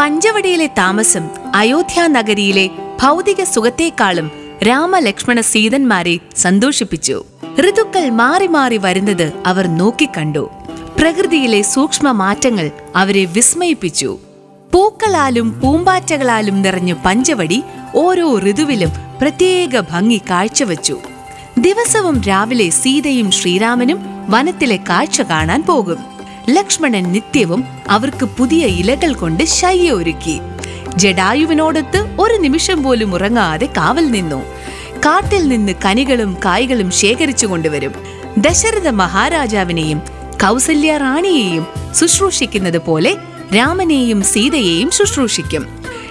പഞ്ചവടിയിലെ താമസം അയോധ്യ നഗരിയിലെ ഭൗതിക സുഖത്തേക്കാളും രാമലക്ഷ്മണ സീതന്മാരെ സന്തോഷിപ്പിച്ചു. ഋതുക്കൾ മാറി മാറി വരുന്നത് അവർ നോക്കിക്കണ്ടു. പ്രകൃതിയിലെ സൂക്ഷ്മ മാറ്റങ്ങൾ അവരെ വിസ്മയിപ്പിച്ചു. പൂക്കളാലും പൂമ്പാറ്റകളാലും നിറഞ്ഞ പഞ്ചവടി ഓരോ ഋതുവിലും പ്രത്യേക ഭംഗി കാഴ്ചവെച്ചു. ദിവസവും രാവിലെ സീതയും ശ്രീരാമനും വനത്തിലെ കാഴ്ച കാണാൻ പോകും. ലക്ഷ്മണൻ നിത്യവും അവർക്ക് പുതിയ ഇലകൾ കൊണ്ട് ശയ്യ ഒരുക്കി ജഡായുവിനോടൊത്ത് ഒരു നിമിഷം പോലും ഉറങ്ങാതെ കാവൽ നിന്നു. കാട്ടിൽ നിന്ന് കനികളും കായ്കളും ശേഖരിച്ചു കൊണ്ടുവരും. ദശരഥ മഹാരാജാവിനെയും കൗസല്യ റാണിയെയും ശുശ്രൂഷിക്കുന്നത് പോലെ രാമനെയും സീതയെയും ശുശ്രൂഷിക്കും.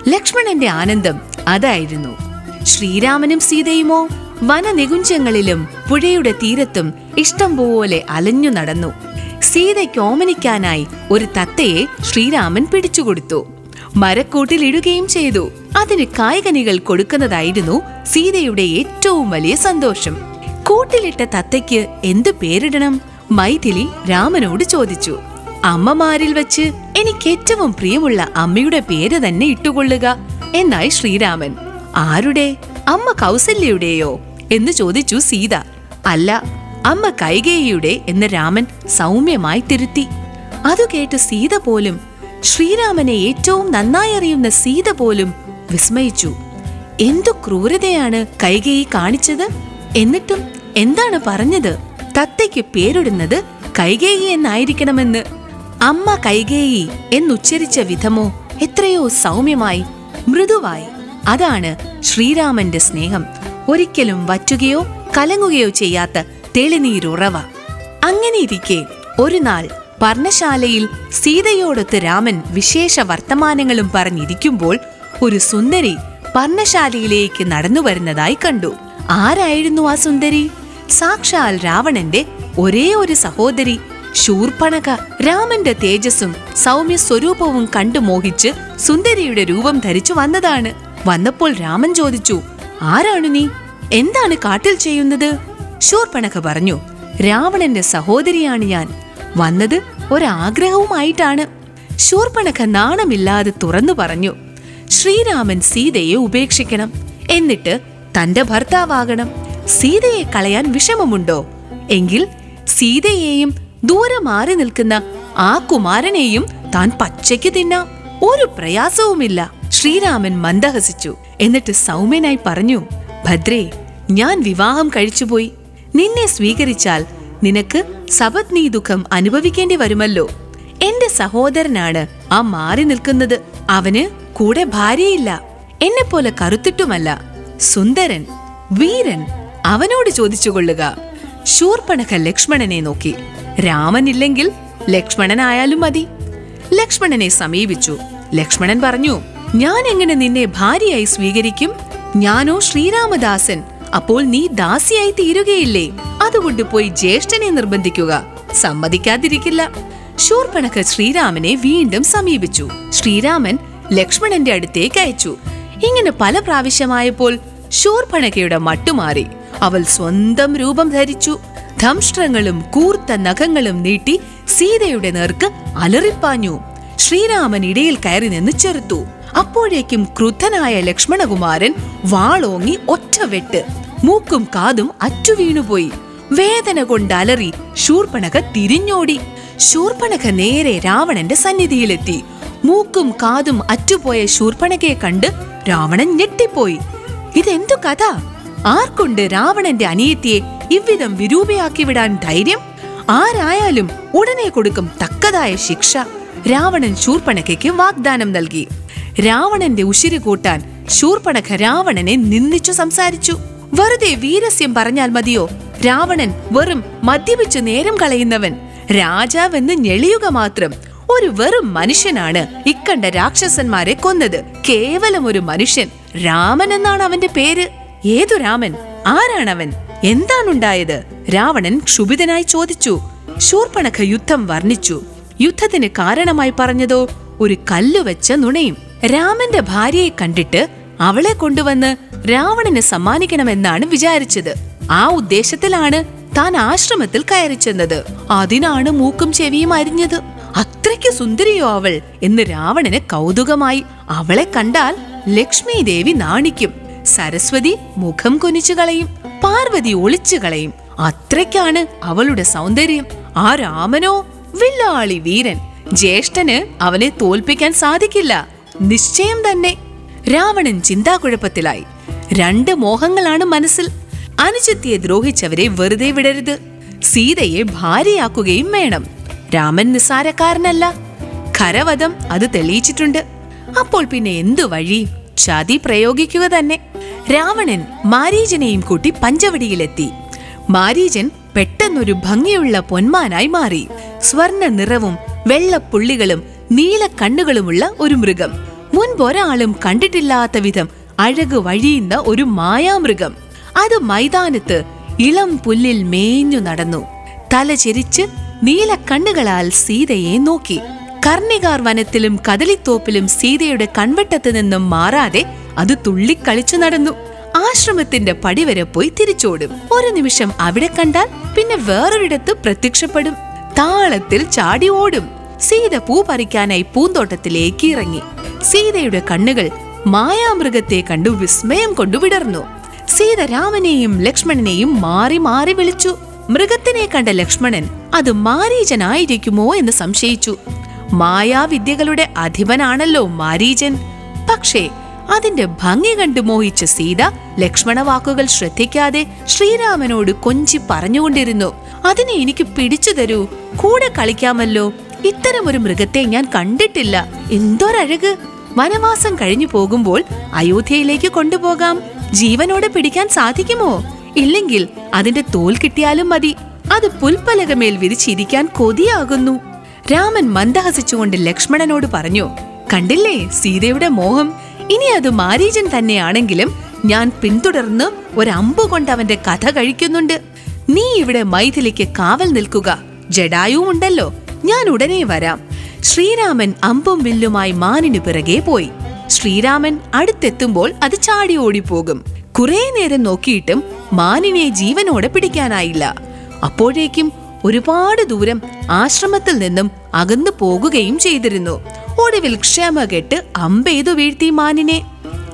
ലക്ഷ്മണന്റെ ആനന്ദം അതായിരുന്നു. ശ്രീരാമനും സീതയുമോ? വനനികുഞ്ചങ്ങളിലും പുഴയുടെ തീരത്തും ഇഷ്ടം പോലെ അലഞ്ഞു നടന്നു. സീതയ്ക്ക് ഓമനിക്കാനായി ഒരു തത്തയെ ശ്രീരാമൻ പിടിച്ചുകൊടുത്തു. മരക്കൂട്ടിലിടുകയും ചെയ്തു. അതിന് കായകനികൾ കൊടുക്കുന്നതായിരുന്നു സീതയുടെ ഏറ്റവും വലിയ സന്തോഷം. കൂട്ടിലിട്ട തത്തയ്ക്ക് എന്ത് പേരിടണം? മൈഥിലി രാമനോട് ചോദിച്ചു. അമ്മമാരിൽ വച്ച് എനിക്ക് ഏറ്റവും പ്രിയമുള്ള അമ്മയുടെ പേര് തന്നെ ഇട്ടുകൊള്ളുക എന്നായി ശ്രീരാമൻ. ആരുടെ? അമ്മ കൗസല്യയുടെയോ? എന്ന് ചോദിച്ചു സീത. അല്ല അമ്മ കൈകേയിയുടെ എന്ന് രാമൻ സൗമ്യമായി തിരുത്തി. അതു കേട്ട് സീത പോലും ശ്രീരാമനെ ഏറ്റവും നന്നായി അറിയുന്ന സീത പോലും വിസ്മയിച്ചു. എന്തു ക്രൂരതയാണ് കൈകേയി കാണിച്ചത്? എന്നിട്ടും എന്താണ് പറഞ്ഞത്? തത്തയ്ക്ക് പേരിടുന്നത് കൈകേയി എന്നായിരിക്കണമെന്ന്. അമ്മ കൈകേയി എന്നുച്ചരിച്ച വിധമോ എത്രയോ സൗമ്യമായി മൃദുവായി. അതാണ് ശ്രീരാമന്റെ സ്നേഹം. ഒരിക്കലും വറ്റുകയോ കലങ്ങുകയോ ചെയ്യാത്ത തെളിനീരുറവ. അങ്ങനെയിരിക്കെ ഒരു നാൾ പർണശാലയിൽ സീതയോടൊത്ത് രാമൻ വിശേഷ വർത്തമാനങ്ങളും പറഞ്ഞിരിക്കുമ്പോൾ ഒരു സുന്ദരി പർണശാലയിലേക്ക് നടന്നു വരുന്നതായി കണ്ടു. ആരായിരുന്നു ആ സുന്ദരി? സാക്ഷാൽ രാവണന്റെ ഒരേ ഒരു സഹോദരി ശൂർപ്പണക. രാമന്റെ തേജസ്സും സൗമ്യ സ്വരൂപവും കണ്ടു മോഹിച്ച് സുന്ദരിയുടെ രൂപം ധരിച്ചു വന്നതാണ്. വന്നപ്പോൾ രാമൻ ചോദിച്ചു ആരാണു നീ? എന്താണ് കാട്ടിൽ ചെയ്യുന്നത്? ശൂർപ്പണക പറഞ്ഞു രാവണന്റെ സഹോദരിയാണ് ഞാൻ. വന്നത് ഒരാഗ്രഹവുമായിട്ടാണ്. ശൂർപ്പണക നാണമില്ലാതെ തുറന്നു പറഞ്ഞു ശ്രീരാമൻ സീതയെ ഉപേക്ഷിക്കണം. എന്നിട്ട് തന്റെ ഭർത്താവാകണം. സീതയെ കളയാൻ വിഷമമുണ്ടോ? എങ്കിൽ സീതയെയും ദൂരെ മാറി നിൽക്കുന്ന ആ കുമാരനെയും താൻ പച്ചയ്ക്ക് തിന്നാം. ഒരു പ്രയാസവുമില്ല. ശ്രീരാമൻ മന്ദഹസിച്ചു. എന്നിട്ട് സൗമ്യനായി പറഞ്ഞു ഭദ്രേ ഞാൻ വിവാഹം കഴിച്ചുപോയി. നിന്നെ സ്വീകരിച്ചാൽ നിനക്ക് സപത്നീ ദുഃഖം അനുഭവിക്കേണ്ടി വരുമല്ലോ. എന്റെ സഹോദരനാണ് ആ മാറി നിൽക്കുന്നത്. അവന് കൂടെ ഭാര്യയില്ല. എന്നെ പോലെ കറുത്തിട്ടുമല്ല. സുന്ദരൻ വീരൻ അവനോട് ചോദിച്ചുകൊള്ളുക. ശൂർപ്പണഖ ലക്ഷ്മണനെ നോക്കി. രാമനില്ലെങ്കിൽ ലക്ഷ്മണനായാലും മതി. ലക്ഷ്മണനെ സമീപിച്ചു. ലക്ഷ്മണൻ പറഞ്ഞു ഞാൻ എങ്ങനെ നിന്നെ ഭാര്യയായി സ്വീകരിക്കും? ഞാനോ ശ്രീരാമദാസൻ? അപ്പോൾ നീ ദാസിയായി തീരുകയില്ലേ? അതുകൊണ്ട് പോയി ജ്യേഷ്ഠനെ നിർബന്ധിക്കുക. സമ്മതിക്കാതിരിക്കില്ല. ശൂർപ്പണക്ക് ശ്രീരാമനെ വീണ്ടും സമീപിച്ചു. ശ്രീരാമൻ ലക്ഷ്മണന്റെ അടുത്തേക്ക് അയച്ചു. ഇങ്ങനെ പല പ്രാവശ്യമായപ്പോൾ ശൂർപ്പണകയുടെ മട്ടുമാറി അവൾ സ്വന്തം രൂപം ധരിച്ചു. ധംഷ്ട്രങ്ങളും കൂർത്ത നഖങ്ങളും നീട്ടി സീതയുടെ നേർക്ക് അലറിപ്പാഞ്ഞു. ശ്രീരാമൻ ഇടയിൽ കയറി നിന്ന് ചെറുത്തു. അപ്പോഴേക്കും ക്രുദ്ധനായ ലക്ഷ്മണകുമാരൻ വാളോങ്ങി ഒറ്റ വെട്ട് മൂക്കും കാതും അറ്റുവീണുപോയി. വേദന കൊണ്ട് അലറി ശൂർപ്പണക തിരിഞ്ഞോടി. ശൂർപ്പണക നേരെ രാവണന്റെ സന്നിധിയിലെത്തി. മൂക്കും കാതും അറ്റുപോയ ശൂർപ്പണകയെ കണ്ട് രാവണൻ ഞെട്ടിപ്പോയി. ഇതെന്തു കഥ? ആർക്കുണ്ട് രാവണന്റെ അനിയത്തിയെ ഇவ்விധം വിരൂപയാക്കി വിടാൻ ധൈര്യം? ആരായാലും ഉടനെ കൊടുക്കും തക്കതായ ശിക്ഷ. രാവണൻ ശൂർപ്പണകയ്ക്ക് വാഗ്ദാനം നൽകി. രാവണന്റെ ഉശിര് കൂട്ടാൻ ശൂർപ്പണഖ രാവണനെ നിന്ദിച്ചു സംസാരിച്ചു. വെറുതെ വീരസ്യം പറഞ്ഞാൽ മതിയോ? രാവണൻ വെറും മദ്യപിച്ച് നേരം കളയുന്നവൻ. രാജാവെന്ന് ഞെളിയുക മാത്രം ഒരു വെറും മനുഷ്യനാണ് ഇക്കണ്ട രാക്ഷസന്മാരെ കൊന്നത്. കേവലം ഒരു മനുഷ്യൻ രാമൻ എന്നാണ് അവന്റെ പേര്. ഏതു രാമൻ? ആരാണവൻ? എന്താണുണ്ടായത്? രാവണൻ ക്ഷുഭിതനായി ചോദിച്ചു. ശൂർപ്പണഖ യുദ്ധം വർണിച്ചു. യുദ്ധത്തിന് കാരണമായി പറഞ്ഞതോ? ഒരു കല്ലുവെച്ച നുണയും. രാമന്റെ ഭാര്യയെ കണ്ടിട്ട് അവളെ കൊണ്ടുവന്ന് രാവണന് സമ്മാനിക്കണമെന്നാണ് വിചാരിച്ചത്. ആ ഉദ്ദേശത്തിലാണ് താൻ ആശ്രമത്തിൽ കയറി ചെന്നത്. അതിനാണ് മൂക്കും ചെവിയും അരിഞ്ഞത്. അത്രയ്ക്ക് സുന്ദരിയോ അവൾ എന്ന് രാവണന് കൗതുകമായി അവളെ കണ്ടാൽ ലക്ഷ്മി ദേവി നാണിക്കും. സരസ്വതി മുഖം കൊനിച്ചു കളയും പാർവതി ഒളിച്ചു കളയും. അത്രയ്ക്കാണ് അവളുടെ സൗന്ദര്യം. ആ രാമനോ വില്ലാളി വീരൻ. ജ്യേഷ്ഠന് അവനെ തോൽപ്പിക്കാൻ സാധിക്കില്ല. നിശ്ചയം തന്നെ. രാവണൻ ചിന്താകുഴപ്പത്തിലായി. രണ്ട് മോഹങ്ങളാണ് മനസ്സിൽ. അനുജത്തിയെ ദ്രോഹിച്ചവരെ വെറുതെ വിടരുത്. സീതയെ ഭാര്യയാക്കുകയും വേണം. രാമൻ നിസ്സാരക്കാരനല്ല. ഖരവധം അത് തെളിയിച്ചിട്ടുണ്ട്. അപ്പോൾ പിന്നെ എന്തു വഴി? ചതി പ്രയോഗിക്കുക തന്നെ. രാവണൻ മാരീജനെയും കൂട്ടി പഞ്ചവടിയിലെത്തി. മാരീജൻ പെട്ടെന്നൊരു ഭംഗിയുള്ള പൊന്മാനായി മാറി. സ്വർണ നിറവും വെള്ളപ്പുള്ളികളും നീല കണ്ണുകളുമുള്ള ഒരു മൃഗം. മുൻപൊരാളും കണ്ടിട്ടില്ലാത്ത വിധം അഴക് വഴിയുന്ന ഒരു മായാമൃഗം. അത് മൈതാനത്ത് ഇളം പുല്ലിൽ മേഞ്ഞു നടന്നു. തല ചെരിച്ച് നീല കണ്ണുകളാൽ സീതയെ നോക്കി. കർണികാർ വനത്തിലും കദളിത്തോപ്പിലും സീതയുടെ കൺവെട്ടത്ത് നിന്നും മാറാതെ അത് തുള്ളിക്കളിച്ചു നടന്നു. ആശ്രമത്തിന്റെ പടിവരെ പോയി തിരിച്ചോടും. ഒരു നിമിഷം അവിടെ കണ്ടാൽ പിന്നെ വേറൊരിടത്ത് പ്രത്യക്ഷപ്പെടും. താളത്തിൽ ചാടി ഓടും. സീത പൂ പറിക്കാനായി പൂന്തോട്ടത്തിലേക്ക് ഇറങ്ങി. സീതയുടെ കണ്ണുകൾ മായാമൃഗത്തെ കണ്ടു വിസ്മയം കൊണ്ടു വിടർന്നു. സീത രാമനെയും ലക്ഷ്മണനെയും മാറി മാറി വിളിച്ചു. മൃഗത്തിനെ കണ്ട ലക്ഷ്മണൻ അത് മാരീചനായിരിക്കുമോ എന്ന് സംശയിച്ചു. മായാവിദ്യകളുടെ അധിപനാണല്ലോ മാരീചൻ പക്ഷേ അതിന്റെ ഭംഗി കണ്ടു മോഹിച്ച സീത ലക്ഷ്മണ വാക്കുകൾ ശ്രദ്ധിക്കാതെ ശ്രീരാമനോട് കൊഞ്ചി പറഞ്ഞുകൊണ്ടിരുന്നു. അതിനെ എനിക്ക് പിടിച്ചു തരൂ. കൂടെ കളിക്കാമല്ലോ. ഇത്തരം ഒരു മൃഗത്തെ ഞാൻ കണ്ടിട്ടില്ല. എന്തൊരഴക്? വനവാസം കഴിഞ്ഞു പോകുമ്പോൾ അയോധ്യയിലേക്ക് കൊണ്ടുപോകാം. ജീവനോടെ പിടിക്കാൻ സാധിക്കുമോ? ഇല്ലെങ്കിൽ അതിന്റെ തോൽ കിട്ടിയാലും മതി. അത് പുൽപ്പലകമേൽ വിരിച്ചിരിക്കാൻ കൊതിയാകുന്നു. രാമൻ മന്ദഹസിച്ചുകൊണ്ട് ലക്ഷ്മണനോട് പറഞ്ഞു കണ്ടില്ലേ സീതയുടെ മോഹം? ഇനി അത് മാരീജൻ തന്നെയാണെങ്കിലും ഞാൻ പിന്തുടർന്ന് ഒരമ്പു കൊണ്ട് അവന്റെ കഥ കഴിക്കുന്നുണ്ട്. നീ ഇവിടെ മൈഥിലിക്ക് കാവൽ നിൽക്കുക. ജഡായുവും ഉണ്ടല്ലോ ഞാൻ ഉടനെ വരാം. ശ്രീരാമൻ അമ്പും വില്ലുമായി മാനിനു പിറകെ പോയി. ശ്രീരാമൻ അടുത്തെത്തുമ്പോൾ അത് ചാടി ഓടിപ്പോകും. കുറേ നേരം നോക്കിയിട്ടും മാനിനെ ജീവനോടെ പിടിക്കാനായില്ല. അപ്പോഴേക്കും ഒരുപാട് ദൂരം ആശ്രമത്തിൽ നിന്നും അകന്നു പോകുകയും ചെയ്തിരുന്നു. ഒടുവിൽ ക്ഷമ കെട്ട് അമ്പെയ്തു വീഴ്ത്തി മാനിനെ.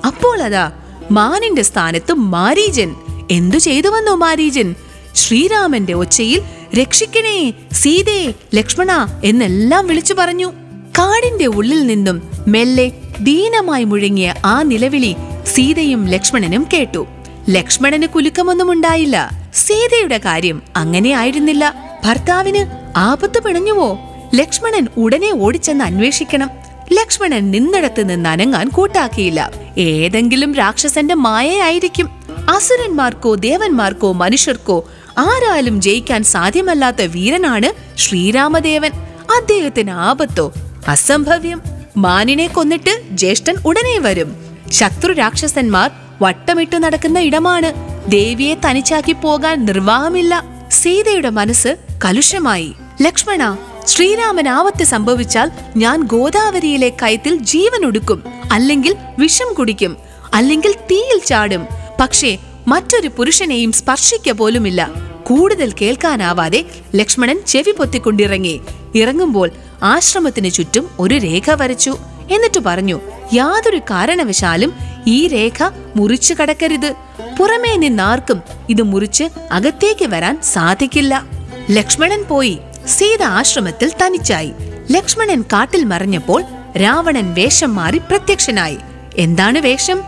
അപ്പോൾ അതാ മാനിന്റെ സ്ഥാനത്ത് മാരീജൻ. എന്തു ചെയ്തു വന്നു മാരീജൻ? ശ്രീരാമന്റെ ഒച്ചയിൽ രക്ഷിക്കണേ സീതേ ലക്ഷ്മണ എന്നെല്ലാം വിളിച്ചു പറഞ്ഞു. കാടിന്റെ ഉള്ളിൽ നിന്നും മെല്ലെ ദീനമായി മുഴങ്ങിയ ആ നിലവിളി സീതയും ലക്ഷ്മണനും കേട്ടു. ലക്ഷ്മണന് കുലുക്കമൊന്നും ഉണ്ടായില്ല. സീതയുടെ കാര്യം അങ്ങനെ ആയിരുന്നില്ല. ഭർത്താവിന് ആപത്ത് പിണഞ്ഞുവോ? ലക്ഷ്മണൻ ഉടനെ ഓടിച്ചെന്ന് അന്വേഷിക്കണം. ലക്ഷ്മണൻ നിന്നിടത്ത് നിന്ന് അനങ്ങാൻ കൂട്ടാക്കിയില്ല. ഏതെങ്കിലും രാക്ഷസന്റെ മായയായിരിക്കും. അസുരന്മാർക്കോ ദേവന്മാർക്കോ മനുഷ്യർക്കോ ആരാലും ജയിക്കാൻ സാധ്യമല്ലാത്ത വീരനാണ് ശ്രീരാമദേവൻ. അദ്ദേഹത്തിന് ആപത്തോ? അസംഭവ്യം. മാനിനെ കൊന്നിട്ട് ജ്യേഷ്ഠൻ ഉടനെ വരും. ശത്രു രാക്ഷസന്മാർ വട്ടമിട്ടു നടക്കുന്ന ഇടമാണ്. ദേവിയെ തനിച്ചാക്കി പോകാൻ നിർവാഹമില്ല. സീതയുടെ മനസ്സ് കലുഷമായി. ലക്ഷ്മണ ശ്രീരാമൻ ആപത്ത് സംഭവിച്ചാൽ ഞാൻ ഗോദാവരിയിലെ കയത്തിൽ ജീവൻ ഒടുക്കും അല്ലെങ്കിൽ വിഷം കുടിക്കും. അല്ലെങ്കിൽ തീയിൽ ചാടും. പക്ഷേ മറ്റൊരു പുരുഷനെയും സ്പർശിക്ക പോലുമില്ല. കൂടുതൽ കേൾക്കാനാവാതെ ലക്ഷ്മണൻ ചെവി പൊത്തിക്കൊണ്ടിറങ്ങി. ഇറങ്ങുമ്പോൾ ആശ്രമത്തിന് ചുറ്റും ഒരു രേഖ വരച്ചു. എന്നിട്ട് പറഞ്ഞു യാതൊരു കാരണവശാലും ഈ രേഖ മുറിച്ചു കടക്കരുത്. പുറമേ നിന്നാർക്കും ഇത് മുറിച്ച് അകത്തേക്ക് വരാൻ സാധിക്കില്ല. ലക്ഷ്മണൻ പോയി. സീത ആശ്രമത്തിൽ തനിച്ചായി. ലക്ഷ്മണൻ കാട്ടിൽ മറിഞ്ഞപ്പോൾ രാവണൻ വേഷം മാറി പ്രത്യക്ഷനായി. എന്താണ് വേഷം?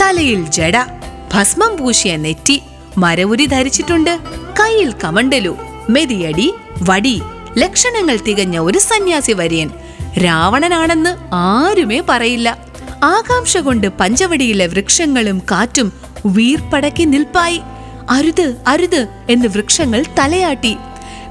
തലയിൽ ജട. ഭസ്മം പൂശിയ നെറ്റി മരവുരി ധരിച്ചിട്ടുണ്ട്. കയ്യിൽ കമണ്ടലു മെതിയടി വടി ലക്ഷണങ്ങൾ തികഞ്ഞ ഒരു സന്യാസി വര്യൻ. രാവണനാണെന്ന് ആരുമേ പറയില്ല. ആകാംക്ഷ കൊണ്ട് പഞ്ചവടിയിലെ വൃക്ഷങ്ങളും കാറ്റും വീർപ്പടക്കി നിൽപ്പായി. അരുത് അരുത് എന്ന് വൃക്ഷങ്ങൾ തലയാട്ടി.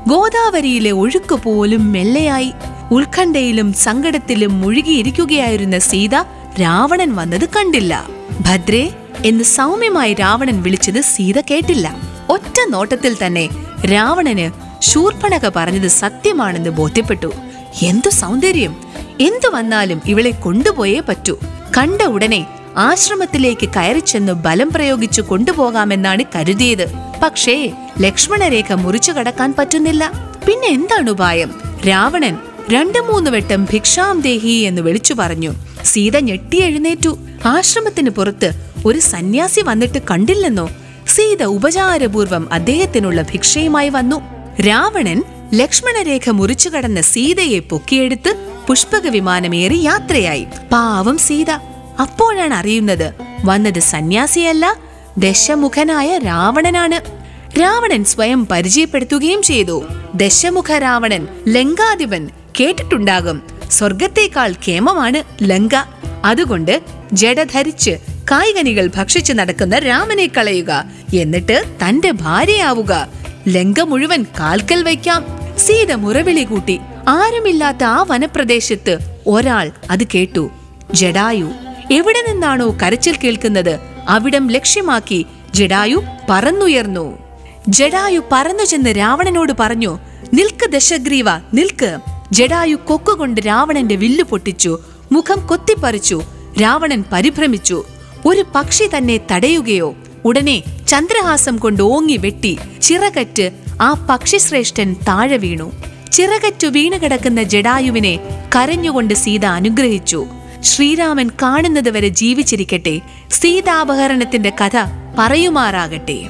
ഗോദാവരിയിലെ ഒഴുക്ക് പോലും മെല്ലെയായി. ഉത്കണ്ഠയിലും സങ്കടത്തിലും മുഴുകിയിരിക്കുകയായിരുന്ന സീത രാവണൻ വന്നത് കണ്ടില്ല. ഭദ്രേ എന്ന് സൗമ്യമായി രാവണൻ വിളിച്ചത് സീത കേട്ടില്ല. ഒറ്റ നോട്ടത്തിൽ തന്നെ രാവണന് ശൂർപ്പണക പറഞ്ഞത് സത്യമാണെന്ന് ബോധ്യപ്പെട്ടു. എന്തു സൗന്ദര്യം? എന്തു വന്നാലും ഇവളെ കൊണ്ടുപോയേ പറ്റൂ. കണ്ട ഉടനെ ആശ്രമത്തിലേക്ക് കയറി ചെന്ന് ബലം പ്രയോഗിച്ചു കൊണ്ടുപോകാമെന്നാണ് കരുതിയത്. പക്ഷേ ലക്ഷ്മണരേഖ മുറിച്ചു കടക്കാൻ പറ്റുന്നില്ല. പിന്നെ എന്താണ് ഉപായം? രാവണൻ രണ്ടു മൂന്ന് വട്ടം ഭിക്ഷാം ദേഹി എന്ന് വിളിച്ചു പറഞ്ഞു. സീത ഞെട്ടി എഴുന്നേറ്റു. ആശ്രമത്തിന് പുറത്ത് ഒരു സന്യാസി വന്നിട്ട് കണ്ടില്ലെന്നോ? സീത ഉപചാരപൂർവം അദ്ദേഹത്തിനുള്ള ഭിക്ഷയുമായി വന്നു. രാവണൻ ലക്ഷ്മണരേഖ മുറിച്ചു കടന്ന സീതയെ പൊക്കിയെടുത്ത് പുഷ്പക വിമാനമേറി യാത്രയായി. പാവം സീത. അപ്പോഴാണ് അറിയുന്നത് വന്നത് സന്യാസിയല്ല ദശമുഖനായ രാവണനാണ്. രാവണൻ സ്വയം പരിചയപ്പെടുത്തുകയും ചെയ്തു. ദശമുഖ രാവണൻ ലങ്കാധിപൻ കേട്ടിട്ടുണ്ടാകും. സ്വർഗത്തേക്കാൾ കേമമാണ് ലങ്ക. അതുകൊണ്ട് ജഡ ധരിച്ച് കായ്കനികൾ ഭക്ഷിച്ചു നടക്കുന്ന രാമനെ കളയുക. എന്നിട്ട് തന്റെ ഭാര്യയാവുക. ലങ്ക മുഴുവൻ കാൽക്കൽ വയ്ക്കാം. സീത മുറവിളി കൂട്ടി. ആരുമില്ലാത്ത ആ വനപ്രദേശത്ത് ഒരാൾ അത് കേട്ടു. ജഡായു എവിടെ നിന്നാണോ കരച്ചിൽ കേൾക്കുന്നത്? അവിടം ലക്ഷ്യമാക്കി ജഡായു പറന്നുയർന്നു. ജഡായു പറന്നു ചെന്ന് രാവണനോട് പറഞ്ഞു നിൽക്ക് ദശഗ്രീവ നിൽക്ക്. ജഡായു കൊക്കുകൊണ്ട് രാവണന്റെ വില്ലു പൊട്ടിച്ചു. മുഖം കൊത്തിപ്പറിച്ചു. രാവണൻ പരിഭ്രമിച്ചു. ഒരു പക്ഷി തന്നെ തടയുകയോ ഉടനെ ചന്ദ്രഹാസം കൊണ്ട് ഓങ്ങി വെട്ടി ചിറകറ്റ് ആ പക്ഷിശ്രേഷ്ഠൻ താഴെ വീണു. ചിറകറ്റു വീണുകിടക്കുന്ന ജഡായുവിനെ കരഞ്ഞുകൊണ്ട് സീത അനുഗ്രഹിച്ചു. ശ്രീരാമൻ കാണുന്നത് വരെ ജീവിച്ചിരിക്കട്ടെ. സീതാപഹരണത്തിന്റെ കഥ പറയുമാറാകട്ടെ.